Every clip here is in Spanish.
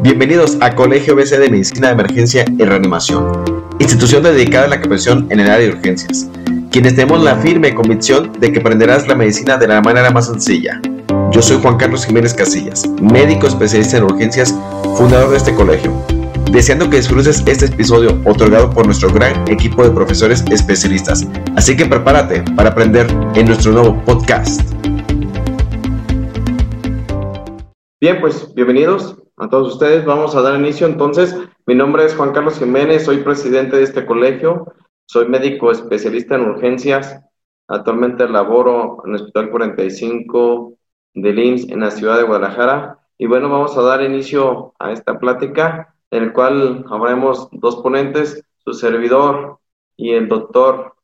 Bienvenidos a Colegio BC de Medicina de Emergencia y Reanimación, institución dedicada a la capacitación en el área de urgencias, quienes tenemos la firme convicción de que aprenderás la medicina de la manera más sencilla. Yo soy Juan Carlos Jiménez Casillas, médico especialista en urgencias, fundador de este colegio, deseando que disfrutes este episodio otorgado por nuestro gran equipo de profesores especialistas. Así que prepárate para aprender en nuestro nuevo podcast. Bien, pues bienvenidos a todos ustedes. Vamos a dar inicio entonces. Mi nombre es Juan Carlos Jiménez, soy presidente de este colegio, soy médico especialista en urgencias. Actualmente laboro en el Hospital 45 del IMSS en la ciudad de Guadalajara. Y bueno, vamos a dar inicio a esta plática en el cual habremos dos ponentes, su servidor y el doctor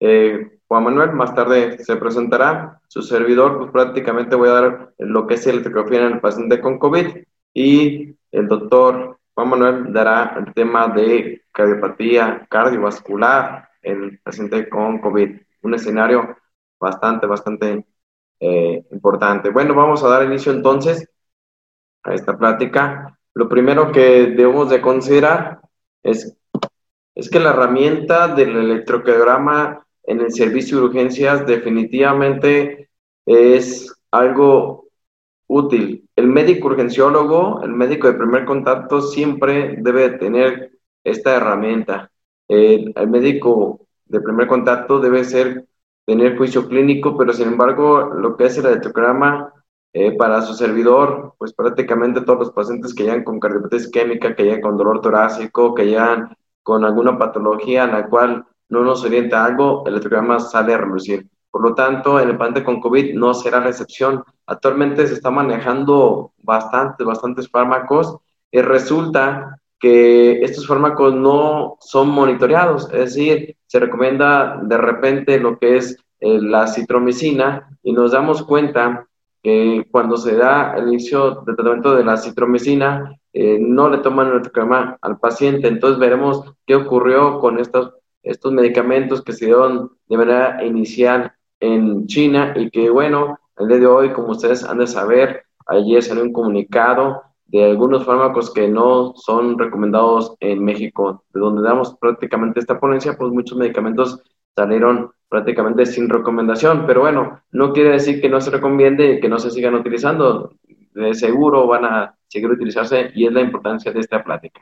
eh, Juan Manuel. Más tarde se presentará su servidor, pues prácticamente voy a dar lo que es electrografía en el paciente con COVID y el doctor Juan Manuel dará el tema de cardiopatía cardiovascular en paciente con COVID, un escenario bastante, bastante eh, importante. Bueno, vamos a dar inicio entonces a esta plática. Lo primero que debemos de considerar es, es que la herramienta del electrocardiograma en el servicio de urgencias definitivamente es algo útil. El médico urgenciólogo, el médico de primer contacto, siempre debe tener esta herramienta. El, médico de primer contacto debe ser tener juicio clínico, pero sin embargo, lo que es el electrograma eh, para su servidor, pues prácticamente todos los pacientes que llegan con cardiopatía isquémica, que llegan con dolor torácico, que llegan con alguna patología en la cual no nos orienta algo, el electrograma sale a relucir. Por lo tanto, en el paciente con COVID no será la excepción. Actualmente se está manejando bastantes, bastantes fármacos y resulta que estos fármacos no son monitoreados, es decir, se recomienda de repente lo que es eh, la citromicina y nos damos cuenta que cuando se da el inicio del tratamiento de la citromicina, eh, no le toman el electrograma al paciente. Entonces veremos qué ocurrió con estos, estos medicamentos que se dieron de manera inicial en China y que bueno, el día de hoy, como ustedes han de saber, ayer salió un comunicado de algunos fármacos que no son recomendados en México, de donde damos prácticamente esta ponencia, pues muchos medicamentos salieron prácticamente sin recomendación, pero bueno, no quiere decir que no se recomiende y que no se sigan utilizando, de seguro van a seguir utilizarse y es la importancia de esta plática.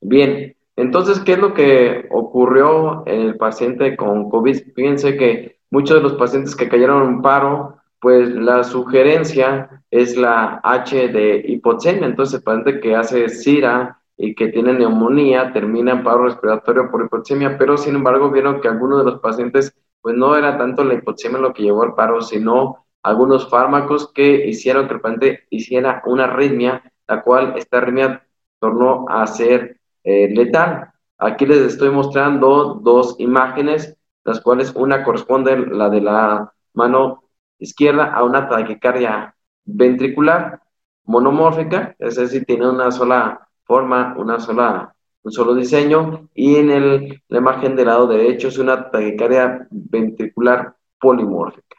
Bien, entonces, ¿qué es lo que ocurrió en el paciente con COVID? Fíjense que muchos de los pacientes que cayeron en paro, pues la sugerencia es la H de hipoxemia. Entonces, el paciente que hace SIRA y que tiene neumonía termina en paro respiratorio por hipoxemia, pero sin embargo vieron que algunos de los pacientes, pues no era tanto la hipoxemia lo que llevó al paro, sino algunos fármacos que hicieron que el paciente hiciera una arritmia, la cual esta arritmia tornó a ser eh, letal. Aquí les estoy mostrando dos imágenes, las cuales una corresponde, la de la mano izquierda, a una taquicardia ventricular monomórfica, es decir, tiene una sola forma, una sola, un solo diseño, y en el, la imagen del lado derecho es una taquicardia ventricular polimórfica.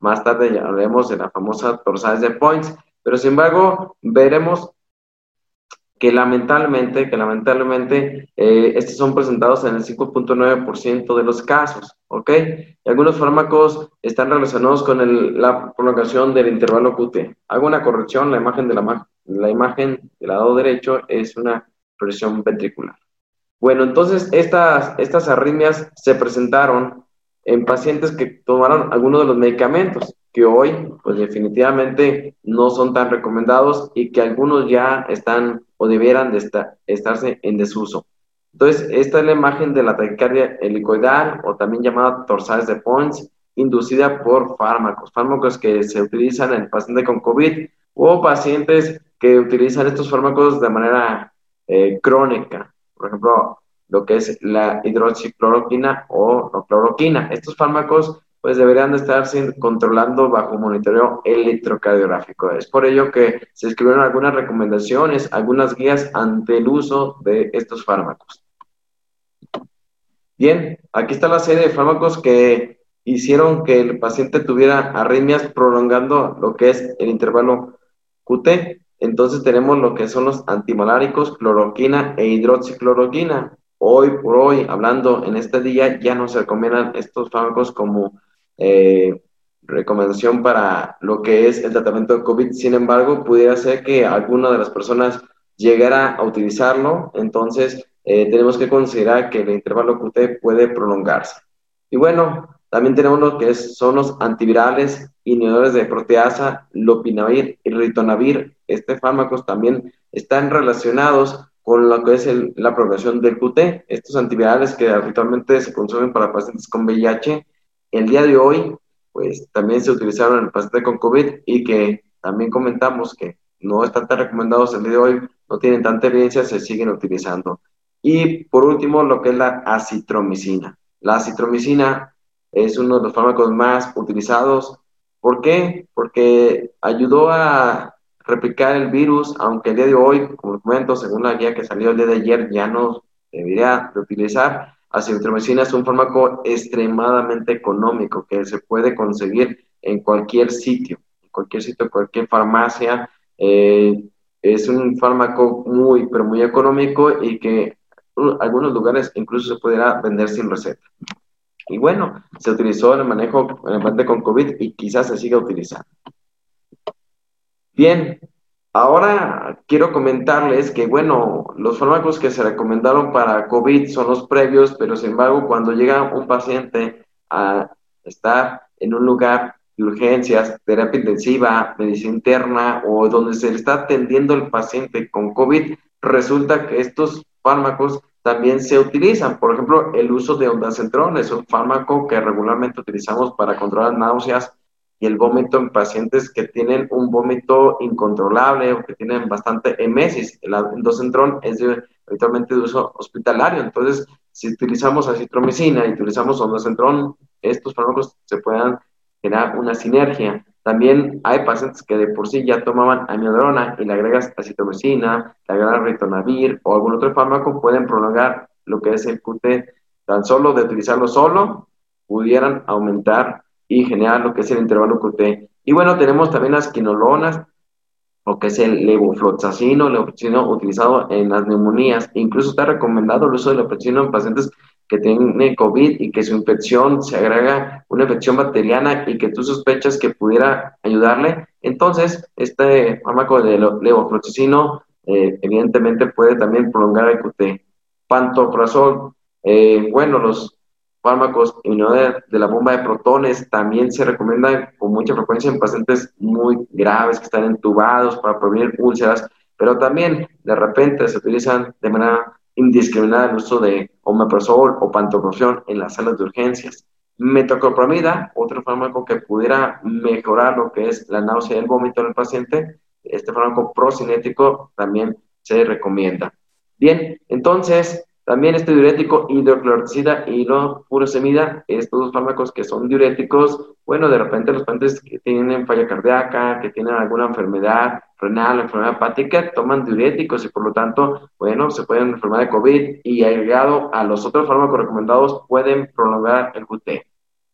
Más tarde ya hablaremos de la famosa torsades de Points, pero sin embargo veremos que lamentablemente, que lamentablemente eh, estos son presentados en el 5.9% de los casos, ¿ok? Y algunos fármacos están relacionados con la prolongación del intervalo QT. Hago una corrección, la imagen de la, la imagen del lado derecho es una presión ventricular. Bueno, entonces estas, estas arritmias se presentaron en pacientes que tomaron algunos de los medicamentos que hoy, pues definitivamente no son tan recomendados y que algunos ya están o debieran de estarse en desuso. Entonces, esta es la imagen de la taquicardia helicoidal o también llamada torsales de Points, inducida por fármacos, fármacos que se utilizan en el paciente con COVID o pacientes que utilizan estos fármacos de manera eh, crónica. Por ejemplo, lo que es la hidroxicloroquina o la cloroquina. Estos fármacos pues deberían de estarse controlando bajo monitoreo electrocardiográfico. Es por ello que se escribieron algunas recomendaciones, algunas guías ante el uso de estos fármacos. Bien, aquí está la serie de fármacos que hicieron que el paciente tuviera arritmias prolongando lo que es el intervalo QT. Entonces tenemos lo que son los antimaláricos, cloroquina e hidroxicloroquina. Hoy por hoy, hablando en este día, ya no se recomiendan estos fármacos como eh, recomendación para lo que es el tratamiento de COVID. Sin embargo, pudiera ser que alguna de las personas llegara a utilizarlo, entonces eh, tenemos que considerar que el intervalo QT puede prolongarse. Y bueno, también tenemos lo que son los antivirales, inhibidores de proteasa, lopinavir y ritonavir. Estos fármacos también están relacionados con lo que es la progresión del QT. Estos antivirales que habitualmente se consumen para pacientes con VIH, el día de hoy, pues también se utilizaron en el paciente con COVID y que también comentamos que no están tan recomendados el día de hoy, no tienen tanta evidencia, se siguen utilizando. Y por último, lo que es la acitromicina. La acitromicina es uno de los fármacos más utilizados. ¿Por qué? Porque ayudó a replicar el virus, aunque el día de hoy, como comento, según la guía que salió el día de ayer, ya no debería de utilizar. Acitromicina es un fármaco extremadamente económico que se puede conseguir en cualquier sitio, en cualquier sitio, cualquier farmacia. Eh, es un fármaco muy, pero muy económico y que en algunos lugares incluso se pudiera vender sin receta. Y bueno, se utilizó en el manejo en el con COVID y quizás se siga utilizando. Bien, ahora quiero comentarles que, bueno, los fármacos que se recomendaron para COVID son los previos, pero sin embargo, cuando llega un paciente a estar en un lugar de urgencias, terapia intensiva, medicina interna o donde se está atendiendo el paciente con COVID, resulta que estos fármacos también se utilizan. Por ejemplo, el uso de ondansetron es un fármaco que regularmente utilizamos para controlar náuseas y el vómito en pacientes que tienen un vómito incontrolable o que tienen bastante emesis. El ondansetron es habitualmente de uso hospitalario. Entonces, si utilizamos acitromicina y utilizamos ondansetron, estos fármacos se puedan generar una sinergia. También hay pacientes que de por sí ya tomaban amiodarona y le agregas acitromicina, le agregas ritonavir o algún otro fármaco, pueden prolongar lo que es el QT. Tan solo de utilizarlo solo, pudieran aumentar y generar lo que es el intervalo QT. Y bueno, tenemos también las quinolonas, o que es el levofloxacino, levofloxacino utilizado en las neumonías. Incluso está recomendado el uso de levofloxacino en pacientes que tiene COVID y que su infección se agrega una infección bacteriana y que tú sospechas que pudiera ayudarle, entonces este fármaco de levofloxacino eh, evidentemente puede también prolongar el QT. Pantoprazol, eh, bueno, los fármacos de la bomba de protones también se recomiendan con mucha frecuencia en pacientes muy graves que están entubados para prevenir úlceras, pero también de repente se utilizan de manera indiscriminada el uso de omeprazol o pantoprazol en las salas de urgencias. Metoclopramida, otro fármaco que pudiera mejorar lo que es la náusea y el vómito en el paciente, este fármaco procinético también se recomienda. Bien, entonces, también este diurético hidrocloroticida y furosemida, estos dos fármacos que son diuréticos, bueno, de repente los pacientes que tienen falla cardíaca, que tienen alguna enfermedad renal, enfermedad hepática, toman diuréticos y por lo tanto, bueno, se pueden enfermar de COVID y agregado a los otros fármacos recomendados pueden prolongar el QT.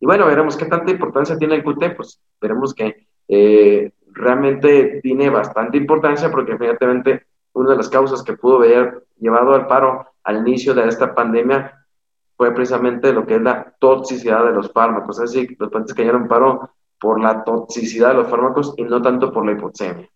Y bueno, veremos qué tanta importancia tiene el QT, pues veremos que eh, realmente tiene bastante importancia porque evidentemente una de las causas que pudo haber llevado al paro al inicio de esta pandemia fue precisamente lo que es la toxicidad de los fármacos. Es decir, los pacientes cayeron paro por la toxicidad de los fármacos y no tanto por la hipoxemia.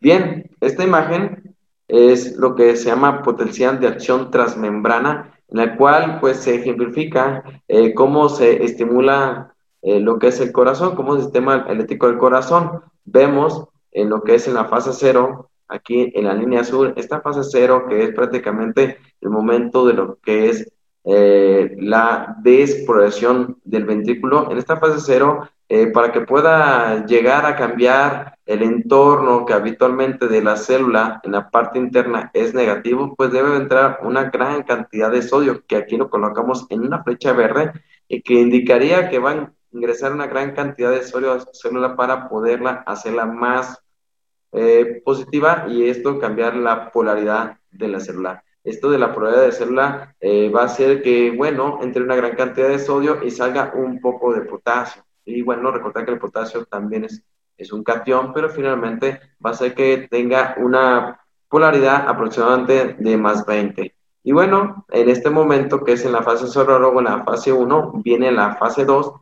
Bien, esta imagen es lo que se llama potencial de acción transmembrana, en la cual pues se ejemplifica eh, cómo se estimula eh, lo que es el corazón, cómo es el sistema eléctrico del corazón. Vemos en lo que es en la fase cero aquí en la línea azul, esta fase cero, que es prácticamente el momento de lo que es eh, la desprogresión del ventrículo, en esta fase cero, eh, para que pueda llegar a cambiar el entorno que habitualmente de la célula en la parte interna es negativo, pues debe entrar una gran cantidad de sodio, que aquí lo colocamos en una flecha verde, y que indicaría que van a ingresar una gran cantidad de sodio a la célula para poderla hacerla más eh, positiva y esto cambiar la polaridad de la célula. Esto de la polaridad de célula eh, va a hacer que, bueno, entre una gran cantidad de sodio y salga un poco de potasio. Y bueno, recordar que el potasio también es es un cation, pero finalmente va a ser que tenga una polaridad aproximadamente de más 20. Y bueno, en este momento que es en la fase o en la fase 1, viene la fase 2.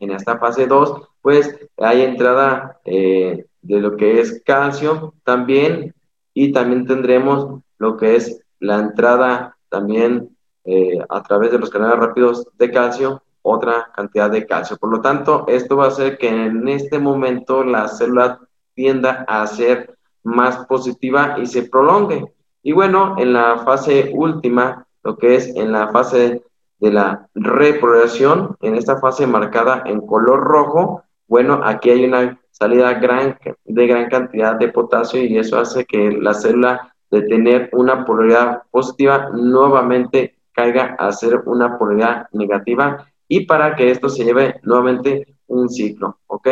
En esta fase 2, pues hay entrada eh, de lo que es calcio también y también tendremos lo que es la entrada también eh, a través de los canales rápidos de calcio, otra cantidad de calcio. Por lo tanto, esto va a hacer que en este momento la célula tienda a ser más positiva y se prolongue. Y bueno, en la fase última, lo que es en la fase de la reprogresión, en esta fase marcada en color rojo, bueno, aquí hay una salida gran, de gran cantidad de potasio y eso hace que la célula de tener una polaridad positiva nuevamente caiga a ser una polaridad negativa y para que esto se lleve nuevamente un ciclo, ¿ok?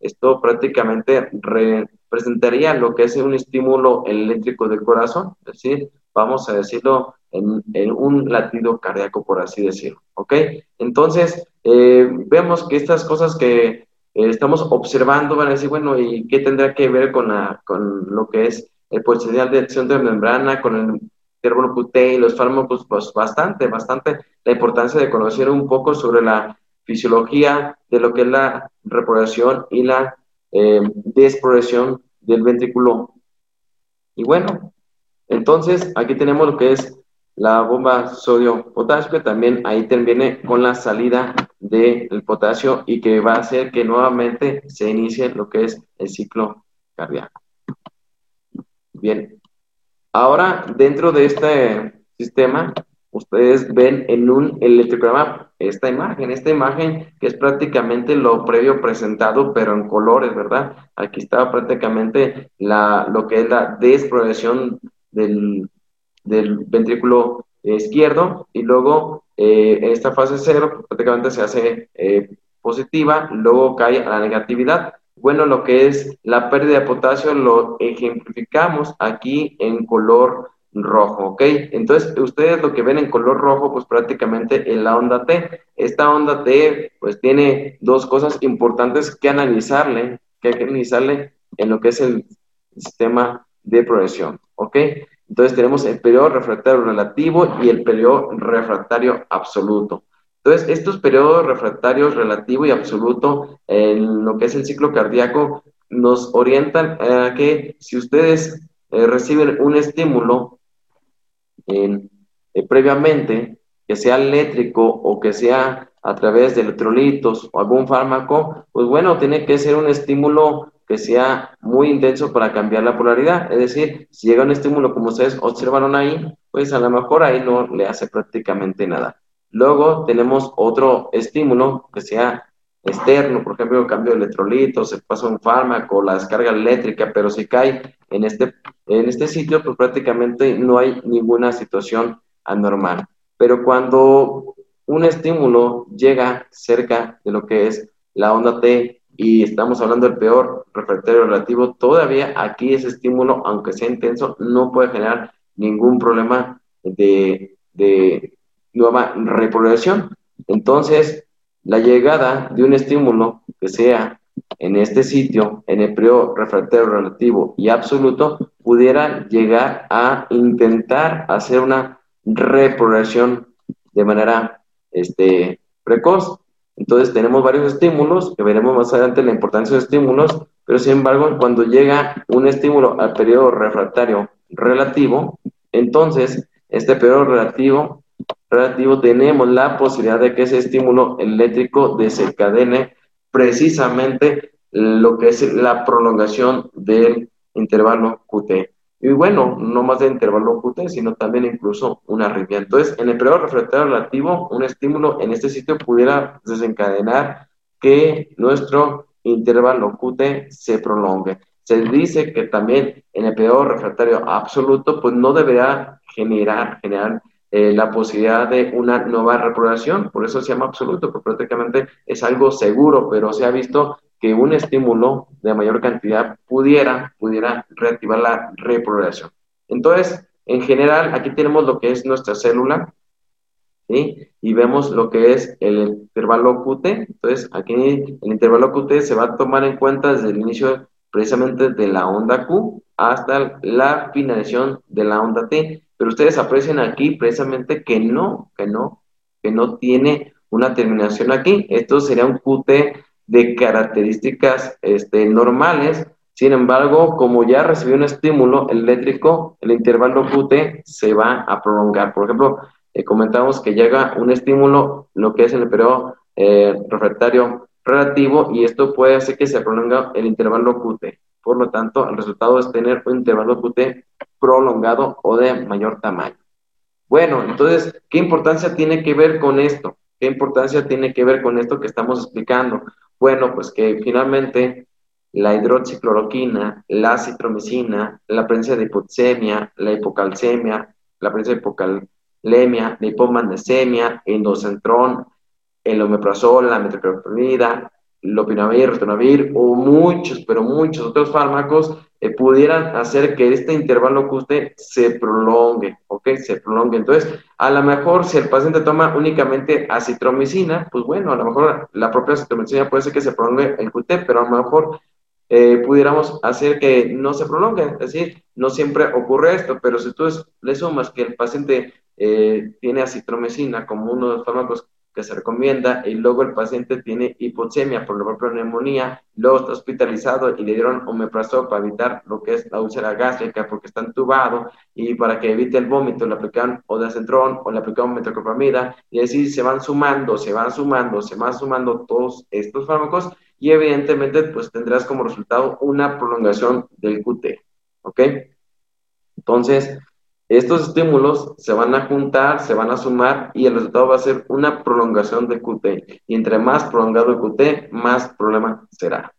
Esto prácticamente representaría lo que es un estímulo eléctrico del corazón, es decir, vamos a decirlo en, un latido cardíaco, por así decirlo, ¿ok? Entonces, eh, vemos que estas cosas que eh, estamos observando van a decir, bueno, ¿y qué tendrá que ver con, la, con lo que es el potencial de acción de membrana, con el intervalo QT y los fármacos? Pues bastante, bastante la importancia de conocer un poco sobre la fisiología de lo que es la reproducción y la eh, del ventrículo. Y bueno, entonces aquí tenemos lo que es la bomba sodio-potasio, que también ahí viene con la salida del potasio y que va a hacer que nuevamente se inicie lo que es el ciclo cardíaco. Bien, ahora dentro de este sistema ustedes ven en un electrograma esta imagen, esta imagen que es prácticamente lo previo presentado, pero en colores, ¿verdad? Aquí está prácticamente la, lo que es la desprogresión del, del ventrículo izquierdo y luego eh, esta fase cero prácticamente se hace eh, positiva, luego cae a la negatividad. Bueno, lo que es la pérdida de potasio lo ejemplificamos aquí en color rojo, ¿ok? Entonces, ustedes lo que ven en color rojo, pues prácticamente es la onda T. Esta onda T, pues tiene dos cosas importantes que analizarle, que hay que analizarle en lo que es el sistema de progresión, ¿ok? Entonces tenemos el periodo refractario relativo y el periodo refractario absoluto. Entonces, estos periodos refractarios relativo y absoluto en lo que es el ciclo cardíaco nos orientan a que si ustedes eh, reciben un estímulo eh, previamente, que sea eléctrico o que sea a través de electrolitos o algún fármaco, pues bueno, tiene que ser un estímulo que sea muy intenso para cambiar la polaridad. Es decir, si llega un estímulo como ustedes observaron ahí, pues a lo mejor ahí no le hace prácticamente nada. Luego tenemos otro estímulo que sea externo, por ejemplo, cambio de electrolitos, se pasa un fármaco, la descarga eléctrica, pero si cae en este, en este sitio, pues prácticamente no hay ninguna situación anormal. Pero cuando un estímulo llega cerca de lo que es la onda T y estamos hablando del peor refractario relativo, todavía aquí ese estímulo, aunque sea intenso, no puede generar ningún problema de, nueva repoblación. Entonces, la llegada de un estímulo que sea en este sitio, en el periodo refractario relativo y absoluto, pudiera llegar a intentar hacer una reprogresión de manera este, precoz. Entonces tenemos varios estímulos, que veremos más adelante la importancia de estímulos, pero sin embargo, cuando llega un estímulo al periodo refractario relativo, entonces este periodo relativo relativo tenemos la posibilidad de que ese estímulo eléctrico desencadene precisamente lo que es la prolongación del intervalo QT. Y bueno, no más de intervalo QT, sino también incluso una arritmia. Entonces, en el periodo refractario relativo, un estímulo en este sitio pudiera desencadenar que nuestro intervalo QT se prolongue. Se dice que también en el periodo refractario absoluto, pues no deberá generar, generar eh, la posibilidad de una nueva reprobación, por eso se llama absoluto, porque prácticamente es algo seguro, pero se ha visto que un estímulo de mayor cantidad pudiera, pudiera reactivar la reprobación. Entonces, en general, aquí tenemos lo que es nuestra célula. ¿sí? Y vemos lo que es el intervalo QT. Entonces, aquí el intervalo QT se va a tomar en cuenta desde el inicio precisamente de la onda Q hasta la finalización de la onda T. Pero ustedes aprecian aquí precisamente que no, que no, que no tiene una terminación aquí. Esto sería un QT de características este, normales. Sin embargo, como ya recibió un estímulo eléctrico, el intervalo QT se va a prolongar. Por ejemplo, eh, comentamos que llega un estímulo, lo que es el periodo eh, refractario relativo, y esto puede hacer que se prolongue el intervalo QT. Por lo tanto, el resultado es tener un intervalo QT prolongado o de mayor tamaño. Bueno, entonces, ¿qué importancia tiene que ver con esto? ¿Qué importancia tiene que ver con esto que estamos explicando? Bueno, pues que finalmente la hidroxicloroquina, la citromicina, la presencia de hipoxemia, la hipocalcemia, la presencia de hipocalemia, la hipomagnesemia, endocentrón, el omeprazol, la metoclopramida, lopinavir, ritonavir o muchos, pero muchos otros fármacos eh, pudieran hacer que este intervalo QT se prolongue, ¿ok? Se prolongue. Entonces, a lo mejor si el paciente toma únicamente acitromicina, pues bueno, a lo mejor la propia acitromicina puede ser que se prolongue el QT, pero a lo mejor eh, pudiéramos hacer que no se prolongue, es decir, no siempre ocurre esto, pero si tú le sumas que el paciente eh, tiene acitromicina como uno de los fármacos que se recomienda y luego el paciente tiene hipoxemia por la propia neumonía, luego está hospitalizado y le dieron omeprazol para evitar lo que es la úlcera gástrica porque está entubado y para que evite el vómito le aplican odacentrón o le aplican metoclopramida y así se van sumando, se van sumando, se van sumando todos estos fármacos y evidentemente pues tendrás como resultado una prolongación del QT, ¿ok? Entonces, estos estímulos se van a juntar, se van a sumar y el resultado va a ser una prolongación de QT. Y entre más prolongado el QT, más problema será.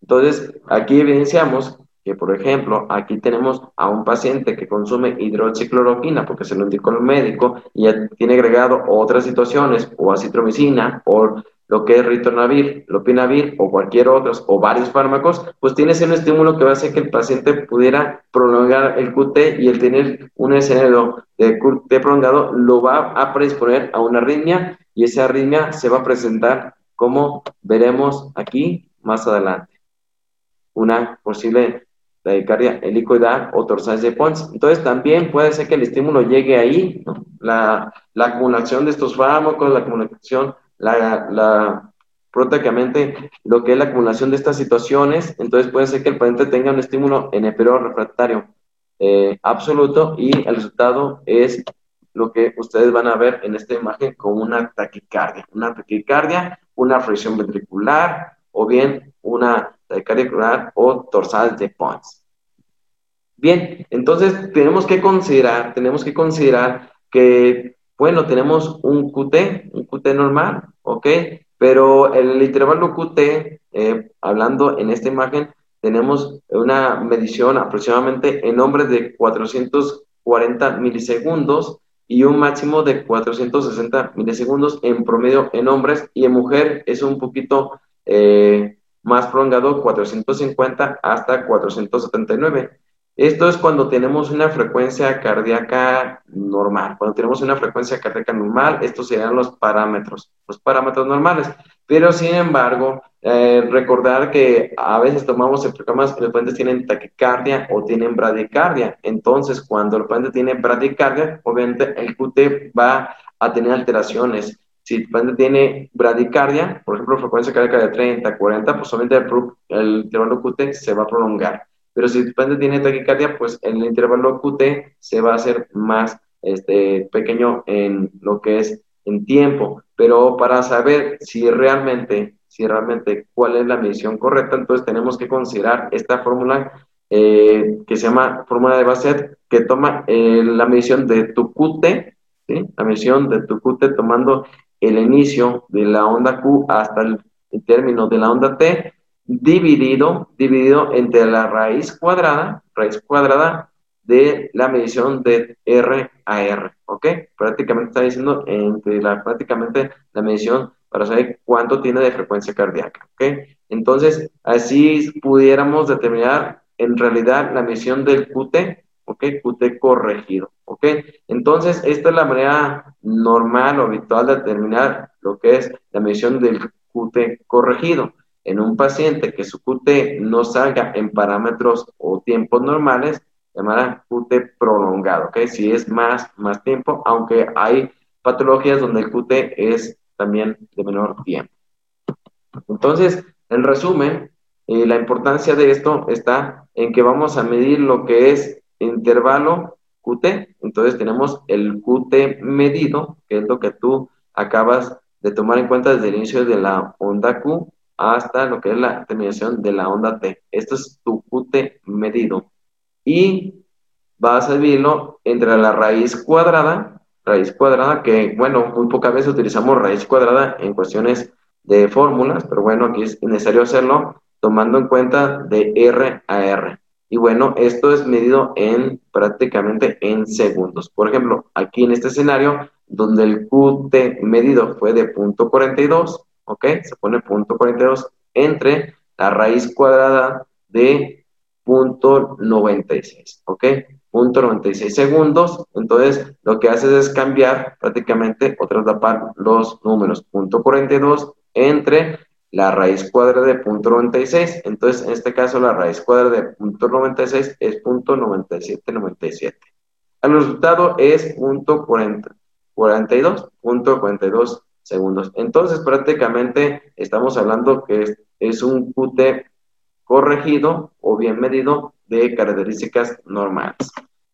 Entonces, aquí evidenciamos por ejemplo, aquí tenemos a un paciente que consume hidroxicloroquina porque se lo indicó el médico y ya tiene agregado otras situaciones o acitromicina o lo que es ritonavir, lopinavir o cualquier otro, o varios fármacos, pues tienes un estímulo que va a hacer que el paciente pudiera prolongar el QT y el tener un escenario de QT prolongado lo va a predisponer a una arritmia y esa arritmia se va a presentar como veremos aquí más adelante. Una posible taquicardia helicoidal o torsades de Pons. Entonces también puede ser que el estímulo llegue ahí, la, la acumulación de estos fármacos, la acumulación la, prácticamente lo que es la acumulación de estas situaciones, entonces puede ser que el paciente tenga un estímulo en el periodo refractario eh, absoluto y el resultado es lo que ustedes van a ver en esta imagen como una taquicardia, una taquicardia, una fricción ventricular o bien una taquicardia o torsal de Pons. Bien, entonces tenemos que considerar, tenemos que considerar que bueno, tenemos un QT, un QT normal, ¿ok? Pero el intervalo QT, eh, hablando en esta imagen, tenemos una medición aproximadamente en hombres de 440 milisegundos y un máximo de 460 milisegundos en promedio en hombres y en mujer es un poquito eh, más prolongado, 450 hasta 479. Esto es cuando tenemos una frecuencia cardíaca normal. Cuando tenemos una frecuencia cardíaca normal, estos serían los parámetros, los parámetros normales. Pero sin embargo, eh, recordar que a veces tomamos el programa, los pacientes tienen taquicardia o tienen bradicardia. Entonces, cuando el paciente tiene bradicardia, obviamente el QT va a tener alteraciones. Si el paciente tiene bradicardia, por ejemplo, frecuencia cardíaca de 30, 40, pues obviamente el, el intervalo QT se va a prolongar. Pero si el paciente tiene taquicardia, pues el intervalo QT se va a hacer más este, pequeño en lo que es en tiempo. Pero para saber si realmente, si realmente cuál es la medición correcta, entonces tenemos que considerar esta fórmula eh, que se llama fórmula de Bassett, que toma eh, la medición de tu QT, ¿sí? la medición de tu QT tomando el inicio de la onda Q hasta el término de la onda T dividido, dividido entre la raíz cuadrada, raíz cuadrada de la medición de R a R, ¿ok? Prácticamente está diciendo entre la, prácticamente la medición para saber cuánto tiene de frecuencia cardíaca, ¿ok? Entonces, así pudiéramos determinar en realidad la medición del QT, ¿ok? QT corregido, ¿ok? Entonces, esta es la manera normal o habitual de determinar lo que es la medición del QT corregido. En un paciente que su QT no salga en parámetros o tiempos normales, llamará QT prolongado, ¿ok? Si es más, más tiempo, aunque hay patologías donde el QT es también de menor tiempo. Entonces, en resumen, eh, la importancia de esto está en que vamos a medir lo que es intervalo QT. Entonces tenemos el QT medido, que es lo que tú acabas de tomar en cuenta desde el inicio de la onda Q hasta lo que es la terminación de la onda T. Esto es tu QT medido. Y vas a dividirlo entre la raíz cuadrada, raíz cuadrada, que bueno, muy pocas veces utilizamos raíz cuadrada en cuestiones de fórmulas, pero bueno, aquí es necesario hacerlo tomando en cuenta de R a R. Y bueno, esto es medido en prácticamente en segundos. Por ejemplo, aquí en este escenario, donde el QT medido fue de punto 42, ¿ok? Se pone punto 42 entre la raíz cuadrada de punto 96, ¿ok? Punto 96 segundos. Entonces, lo que haces es cambiar prácticamente o traslapar los números. Punto 42 entre la raíz cuadrada de punto 96. Entonces, en este caso, la raíz cuadrada de punto 96 es punto 9797. El resultado es punto 40, 42, punto 42 segundos. Entonces, prácticamente estamos hablando que es, un QT corregido o bien medido de características normales.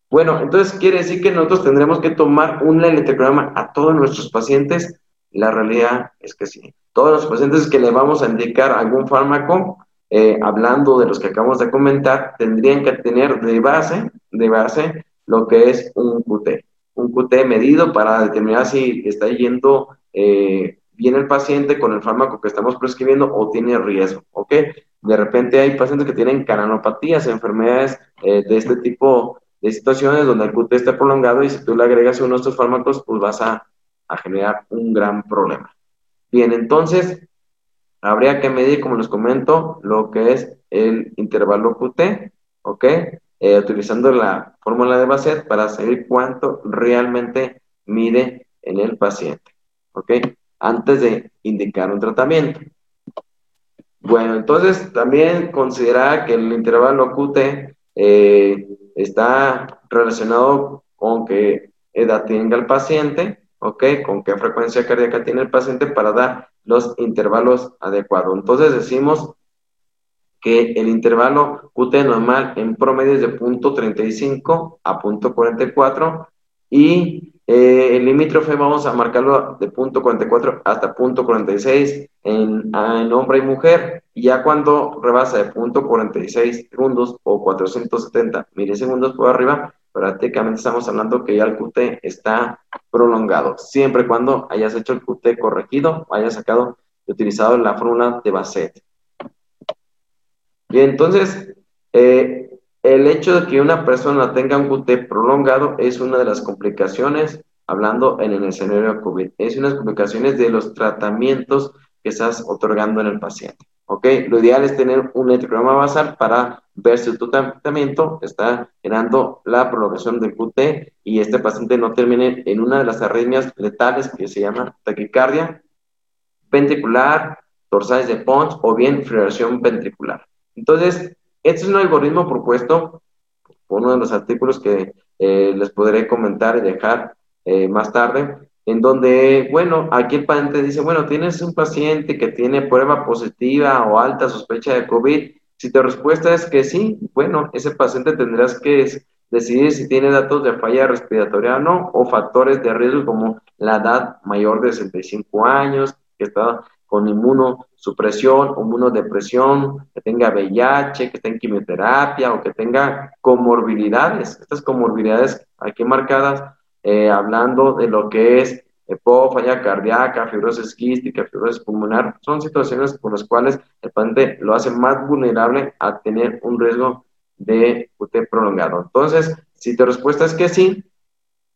Bueno, entonces quiere decir que nosotros tendremos que tomar un electrograma a todos nuestros pacientes. La realidad es que sí. Todos los pacientes que le vamos a indicar algún fármaco, eh, hablando de los que acabamos de comentar, tendrían que tener de base, de base lo que es un QT. Un QT medido para determinar si está yendo eh, bien el paciente con el fármaco que estamos prescribiendo o tiene riesgo, ¿ok? De repente hay pacientes que tienen canalopatías, enfermedades eh, de este tipo de situaciones donde el QT está prolongado y si tú le agregas uno de estos fármacos, pues vas a generar un gran problema. Bien, entonces habría que medir, como les comento, lo que es el intervalo QT, ¿ok? Eh, utilizando la fórmula de Basset para saber cuánto realmente mide en el paciente, ¿ok? Antes de indicar un tratamiento. Bueno, entonces también considerar que el intervalo QT eh, está relacionado con qué edad tenga el paciente, ¿ok? Con qué frecuencia cardíaca tiene el paciente para dar los intervalos adecuados. Entonces decimos que el intervalo QT normal en promedio es de punto 35 a punto 44 y eh, el limítrofe vamos a marcarlo de punto 44 hasta punto 46 en, en hombre y mujer. Ya cuando rebasa de punto 46 segundos o 470 milisegundos por arriba, prácticamente estamos hablando que ya el QT está prolongado, siempre y cuando hayas hecho el QT corregido hayas sacado y utilizado la fórmula de Basset. Y entonces, eh, el hecho de que una persona tenga un QT prolongado es una de las complicaciones, hablando en el escenario de COVID, es unas complicaciones de los tratamientos que estás otorgando en el paciente. ¿Ok? Lo ideal es tener un electrograma basal para ver si tu tratamiento está generando la prolongación del QT y este paciente no termine en una de las arritmias letales que se llama taquicardia ventricular, dorsales de Pons o bien fibrilación ventricular. Entonces, este es un algoritmo propuesto por uno de los artículos que eh, les podré comentar y dejar eh, más tarde, en donde, bueno, aquí el paciente dice, bueno, tienes un paciente que tiene prueba positiva o alta sospecha de COVID. Si tu respuesta es que sí, bueno, ese paciente tendrás que decidir si tiene datos de falla respiratoria o no, o factores de riesgo como la edad mayor de 65 años, que está con inmunosupresión inmunodepresión, que tenga VIH, que tenga quimioterapia o que tenga comorbilidades. Estas comorbilidades aquí marcadas eh, hablando de lo que es falla cardíaca, fibrosis quística, fibrosis pulmonar, son situaciones por las cuales el paciente lo hace más vulnerable a tener un riesgo de QT prolongado. Entonces, si tu respuesta es que sí,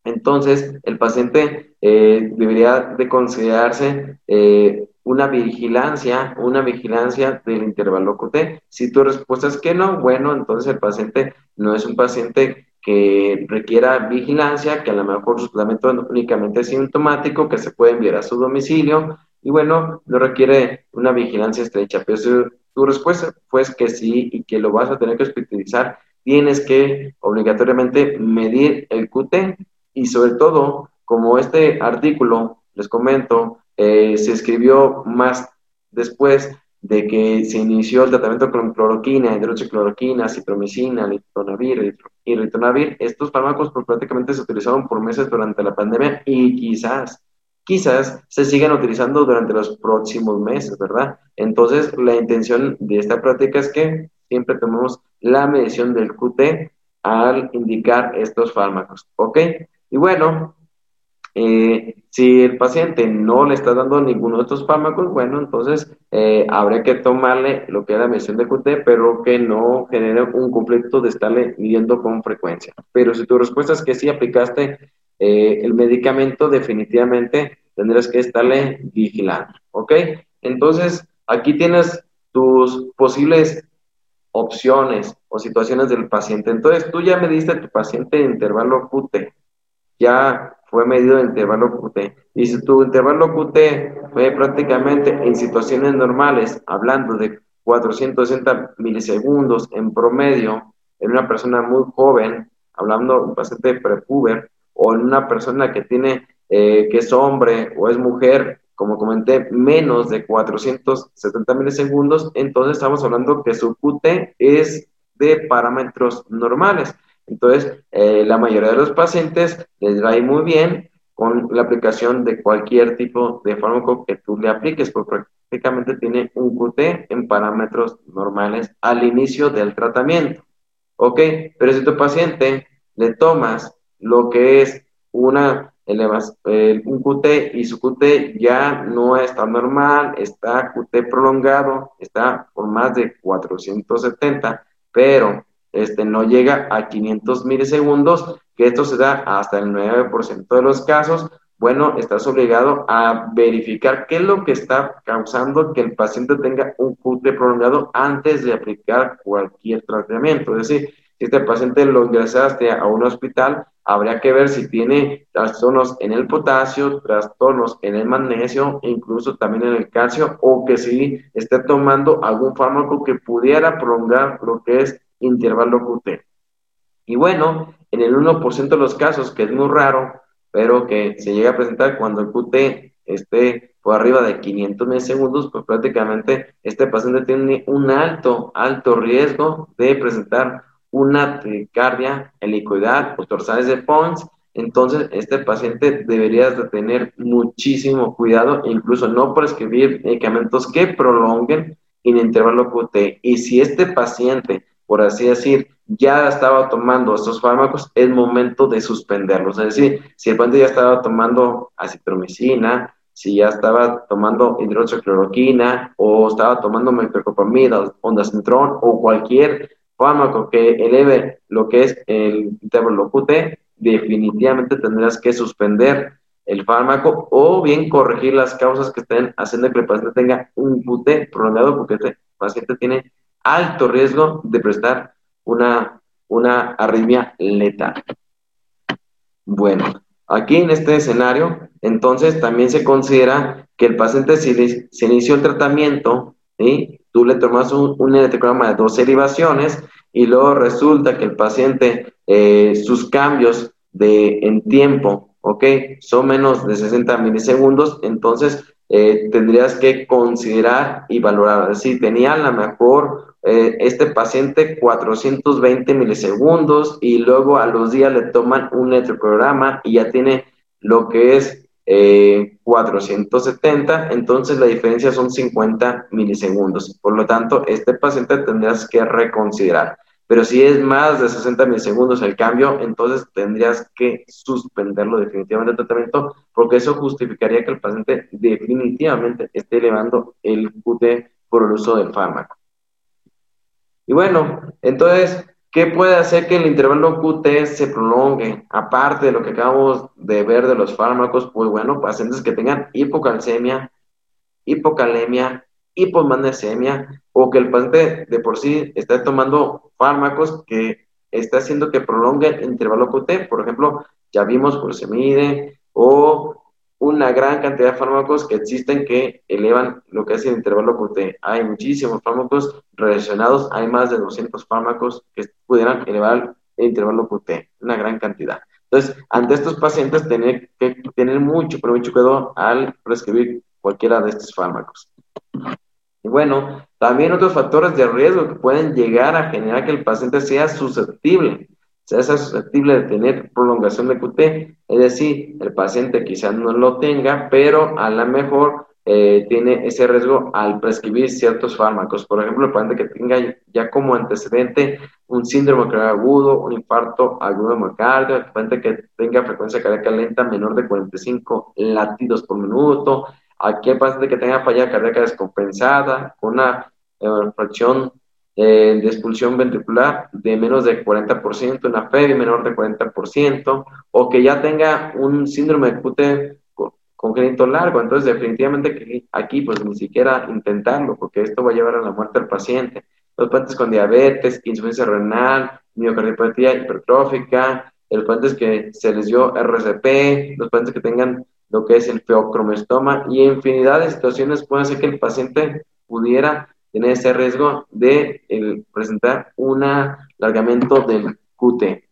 entonces el paciente eh, debería de considerarse eh, una vigilancia, una vigilancia del intervalo QT. Si tu respuesta es que no, bueno, entonces el paciente no es un paciente que requiera vigilancia, que a lo mejor su tratamiento únicamente es sintomático, que se puede enviar a su domicilio y bueno, no requiere una vigilancia estrecha. Pero si tu respuesta fue que sí y que lo vas a tener que hospitalizar, tienes que obligatoriamente medir el QT y sobre todo, como este artículo, les comento, eh, se escribió más después de que se inició el tratamiento con cloroquina, hidroxicloroquina, citromicina, litonavir y ritonavir. Estos fármacos pues, prácticamente se utilizaron por meses durante la pandemia y quizás, quizás se sigan utilizando durante los próximos meses, ¿verdad? Entonces, la intención de esta práctica es que siempre tomemos la medición del QT al indicar estos fármacos, ¿ok? Y bueno, eh, si el paciente no le está dando ninguno de estos fármacos, bueno, entonces eh, habría que tomarle lo que es la medición de QT, pero que no genere un conflicto de estarle midiendo con frecuencia. Pero si tu respuesta es que sí aplicaste eh, el medicamento, definitivamente tendrás que estarle vigilando, ¿ok? Entonces, aquí tienes tus posibles opciones o situaciones del paciente. Entonces, tú ya mediste a tu paciente en intervalo QT, ya fue medido el intervalo QT. Y si tu intervalo QT fue prácticamente en situaciones normales, hablando de 460 milisegundos en promedio, en una persona muy joven, hablando de un paciente prepuber, o en una persona que tiene, eh, que es hombre o es mujer, como comenté, menos de 470 milisegundos, entonces estamos hablando que su QT es de parámetros normales. Entonces, eh, la mayoría de los pacientes les va a muy bien con la aplicación de cualquier tipo de fármaco que tú le apliques, porque prácticamente tiene un QT en parámetros normales al inicio del tratamiento. ¿Ok? Pero si tu paciente le tomas lo que es una eh, un QT y su QT ya no está normal, está QT prolongado, está por más de 470, pero este, no llega a 500 milisegundos, que esto se da hasta el 9% de los casos, bueno, estás obligado a verificar qué es lo que está causando que el paciente tenga un QT prolongado antes de aplicar cualquier tratamiento. Es decir, si este paciente lo ingresaste a un hospital, habría que ver si tiene trastornos en el potasio, trastornos en el magnesio, incluso también en el calcio, o que si esté tomando algún fármaco que pudiera prolongar lo que es intervalo QT. Y bueno, en el 1% de los casos, que es muy raro, pero que se llega a presentar cuando el QT esté por arriba de 500 milisegundos, pues prácticamente este paciente tiene un alto, alto riesgo de presentar una taquicardia helicoidal o torsales de Pons. Entonces, este paciente debería de tener muchísimo cuidado e incluso no prescribir medicamentos que prolonguen el intervalo QT. Y si este paciente por así decir, ya estaba tomando estos fármacos, es momento de suspenderlos. Es decir, si el paciente ya estaba tomando acitromicina, si ya estaba tomando hidroxicloroquina o estaba tomando metoclopramida, ondansetron o cualquier fármaco que eleve lo que es el intervalo QT, definitivamente tendrás que suspender el fármaco o bien corregir las causas que estén haciendo que el paciente tenga un QT prolongado porque este paciente tiene alto riesgo de prestar una, una arritmia letal. Bueno, aquí en este escenario, entonces también se considera que el paciente se inició el tratamiento, y tú le tomas un, un electrograma de dos derivaciones y luego resulta que el paciente, eh, sus cambios de, en tiempo, ¿ok? Son menos de 60 milisegundos, entonces eh, tendrías que considerar y valorar. Si tenía a lo mejor eh, este paciente 420 milisegundos y luego a los días le toman un electroprograma y ya tiene lo que es 470, eh, entonces la diferencia son 50 milisegundos. Por lo tanto, este paciente tendrías que reconsiderar. Pero si es más de 60 milisegundos el cambio, entonces tendrías que suspenderlo definitivamente el tratamiento, porque eso justificaría que el paciente definitivamente esté elevando el QT por el uso del fármaco. Y bueno, entonces, ¿qué puede hacer que el intervalo QT se prolongue? Aparte de lo que acabamos de ver de los fármacos, pues bueno, pacientes que tengan hipocalcemia, hipocalemia, hiposmagnesemia o que el paciente de por sí esté tomando fármacos que está haciendo que prolongue el intervalo QT. Por ejemplo, ya vimos por se mide o una gran cantidad de fármacos que existen que elevan lo que es el intervalo QT. Hay muchísimos fármacos relacionados, hay más de 200 fármacos que pudieran elevar el intervalo QT, una gran cantidad. Entonces, ante estos pacientes, tener que tener mucho, pero mucho cuidado al prescribir cualquiera de estos fármacos. Y bueno, también otros factores de riesgo que pueden llegar a generar que el paciente sea susceptible sea susceptible de tener prolongación de QT, es decir, el paciente quizás no lo tenga, pero a lo mejor eh, tiene ese riesgo al prescribir ciertos fármacos. Por ejemplo, el paciente que tenga ya como antecedente un síndrome agudo, un infarto agudo de miocardio, el paciente que tenga frecuencia cardíaca lenta menor de 45 latidos por minuto, aquel paciente que tenga falla cardíaca descompensada, con una eh, fracción eh, de expulsión ventricular de menos de 40%, una FEBI menor de 40%, o que ya tenga un síndrome de QT congénito largo. Entonces, definitivamente aquí, pues ni siquiera intentarlo, porque esto va a llevar a la muerte del paciente. Los pacientes con diabetes, insuficiencia renal, miocardiopatía hipertrófica, los pacientes que se les dio RCP, los pacientes que tengan lo que es el feocromestoma y infinidad de situaciones pueden ser que el paciente pudiera tiene ese riesgo de presentar un alargamiento del QT.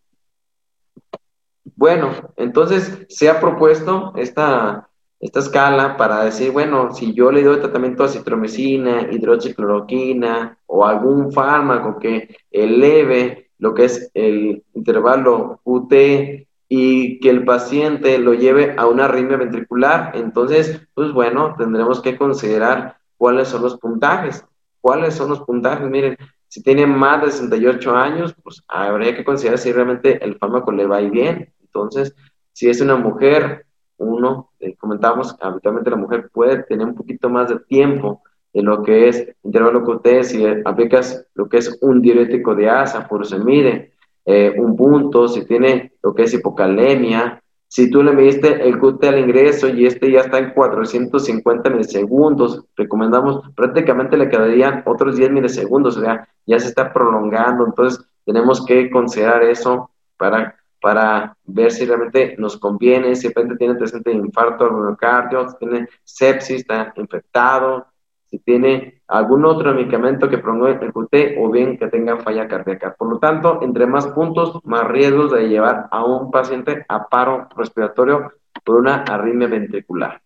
Bueno, entonces se ha propuesto esta, esta escala para decir, bueno, si yo le doy tratamiento a citromicina, hidroxicloroquina o algún fármaco que eleve lo que es el intervalo QT y que el paciente lo lleve a una arritmia ventricular, entonces, pues bueno, tendremos que considerar cuáles son los puntajes. ¿Cuáles son los puntajes? Miren, si tiene más de 68 años, pues habría que considerar si realmente el fármaco le va bien. Entonces, si es una mujer, uno, eh, comentábamos, habitualmente la mujer puede tener un poquito más de tiempo de lo que es intervalo QT, si aplicas lo que es un diurético de asa, por se mide, eh, un punto, si tiene lo que es hipocalemia, si tú le mediste el QT al ingreso y este ya está en 450 milisegundos, recomendamos, prácticamente le quedarían otros 10 milisegundos, o sea, ya se está prolongando, entonces tenemos que considerar eso para, para ver si realmente nos conviene, si de repente tiene presente infarto al miocardio, si tiene sepsis, está infectado, si tiene algún otro medicamento que promueve el QT o bien que tenga falla cardíaca. Por lo tanto, entre más puntos, más riesgos de llevar a un paciente a paro respiratorio por una arritmia ventricular.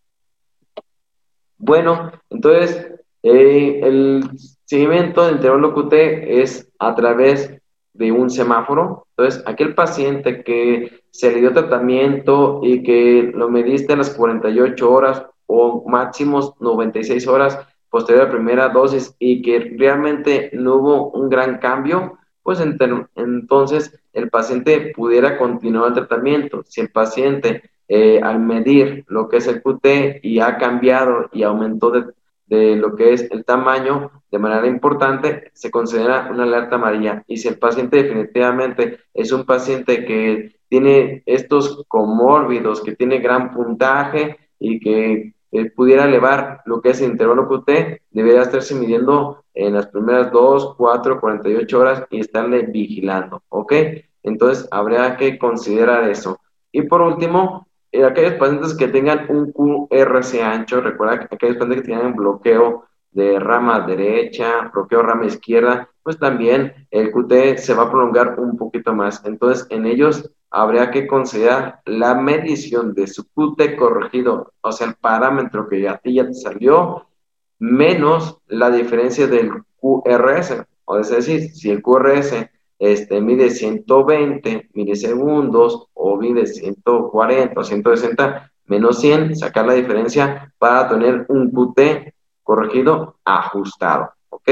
Bueno, entonces, eh, el seguimiento del intervalo QT es a través de un semáforo. Entonces, aquel paciente que se le dio tratamiento y que lo mediste a las 48 horas o máximos 96 horas, posterior a la primera dosis y que realmente no hubo un gran cambio, pues entonces el paciente pudiera continuar el tratamiento. Si el paciente eh, al medir lo que es el QT y ha cambiado y aumentó de, de, lo que es el tamaño de manera importante, se considera una alerta amarilla. Y si el paciente definitivamente es un paciente que tiene estos comórbidos, que tiene gran puntaje y que eh, pudiera elevar lo que es el intervalo QT, debería estarse midiendo en las primeras 2, 4, 48 horas y estarle vigilando, ¿ok? Entonces, habría que considerar eso. Y por último, eh, aquellos pacientes que tengan un QRC ancho, recuerda que aquellos pacientes que tengan bloqueo de rama derecha, bloqueo rama izquierda, pues también el QT se va a prolongar un poquito más. Entonces, en ellos habría que considerar la medición de su QT corregido, o sea, el parámetro que a ti ya te salió, menos la diferencia del QRS. O es decir, si el QRS este, mide 120 milisegundos o mide 140 o 160 menos 100, sacar la diferencia para tener un QT corregido ajustado. ¿Ok?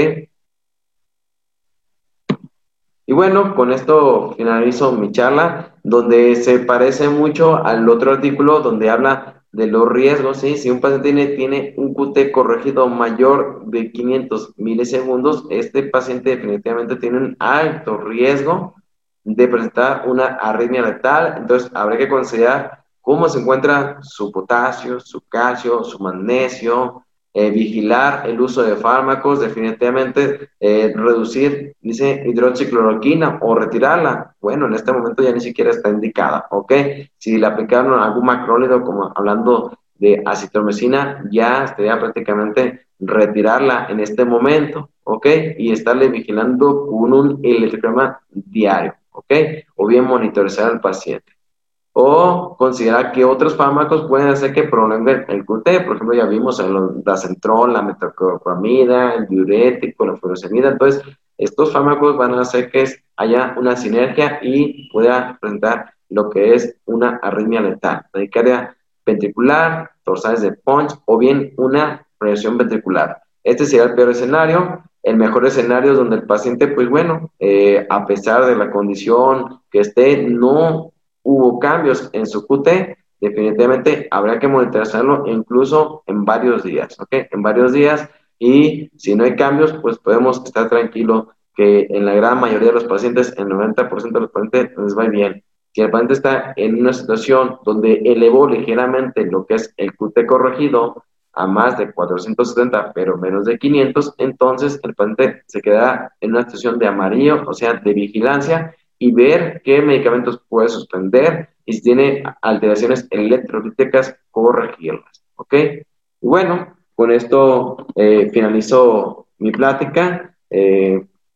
Y bueno, con esto finalizo mi charla, donde se parece mucho al otro artículo donde habla de los riesgos, ¿sí? Si un paciente tiene, tiene un QT corregido mayor de 500 milisegundos, este paciente definitivamente tiene un alto riesgo de presentar una arritmia letal, entonces habrá que considerar cómo se encuentra su potasio, su calcio, su magnesio, eh, vigilar el uso de fármacos, definitivamente eh, reducir, dice, hidroxicloroquina o retirarla. Bueno, en este momento ya ni siquiera está indicada, ¿ok? Si le aplicaron algún macrólido, como hablando de acitromicina, ya estaría prácticamente retirarla en este momento, ¿ok? Y estarle vigilando con un electrocardiograma diario, ¿ok? O bien monitorizar al paciente o considerar que otros fármacos pueden hacer que prolonguen el QT. Por ejemplo, ya vimos el dacentrol, la metoclopramida, el diurético, la furosemida. Entonces, estos fármacos van a hacer que haya una sinergia y pueda presentar lo que es una arritmia letal, taquicardia ventricular, dorsales de Punch o bien una presión ventricular. Este sería el peor escenario. El mejor escenario es donde el paciente, pues bueno, eh, a pesar de la condición que esté, no hubo cambios en su QT, definitivamente habrá que monitorizarlo incluso en varios días, ¿ok? En varios días y si no hay cambios, pues podemos estar tranquilos que en la gran mayoría de los pacientes, el 90% de los pacientes les va bien. Si el paciente está en una situación donde elevó ligeramente lo que es el QT corregido a más de 470, pero menos de 500, entonces el paciente se quedará en una situación de amarillo, o sea, de vigilancia, y ver qué medicamentos puede suspender y si tiene alteraciones electrolíticas, corregirlas. ¿Ok? Bueno, con esto eh, finalizo mi plática. Eh,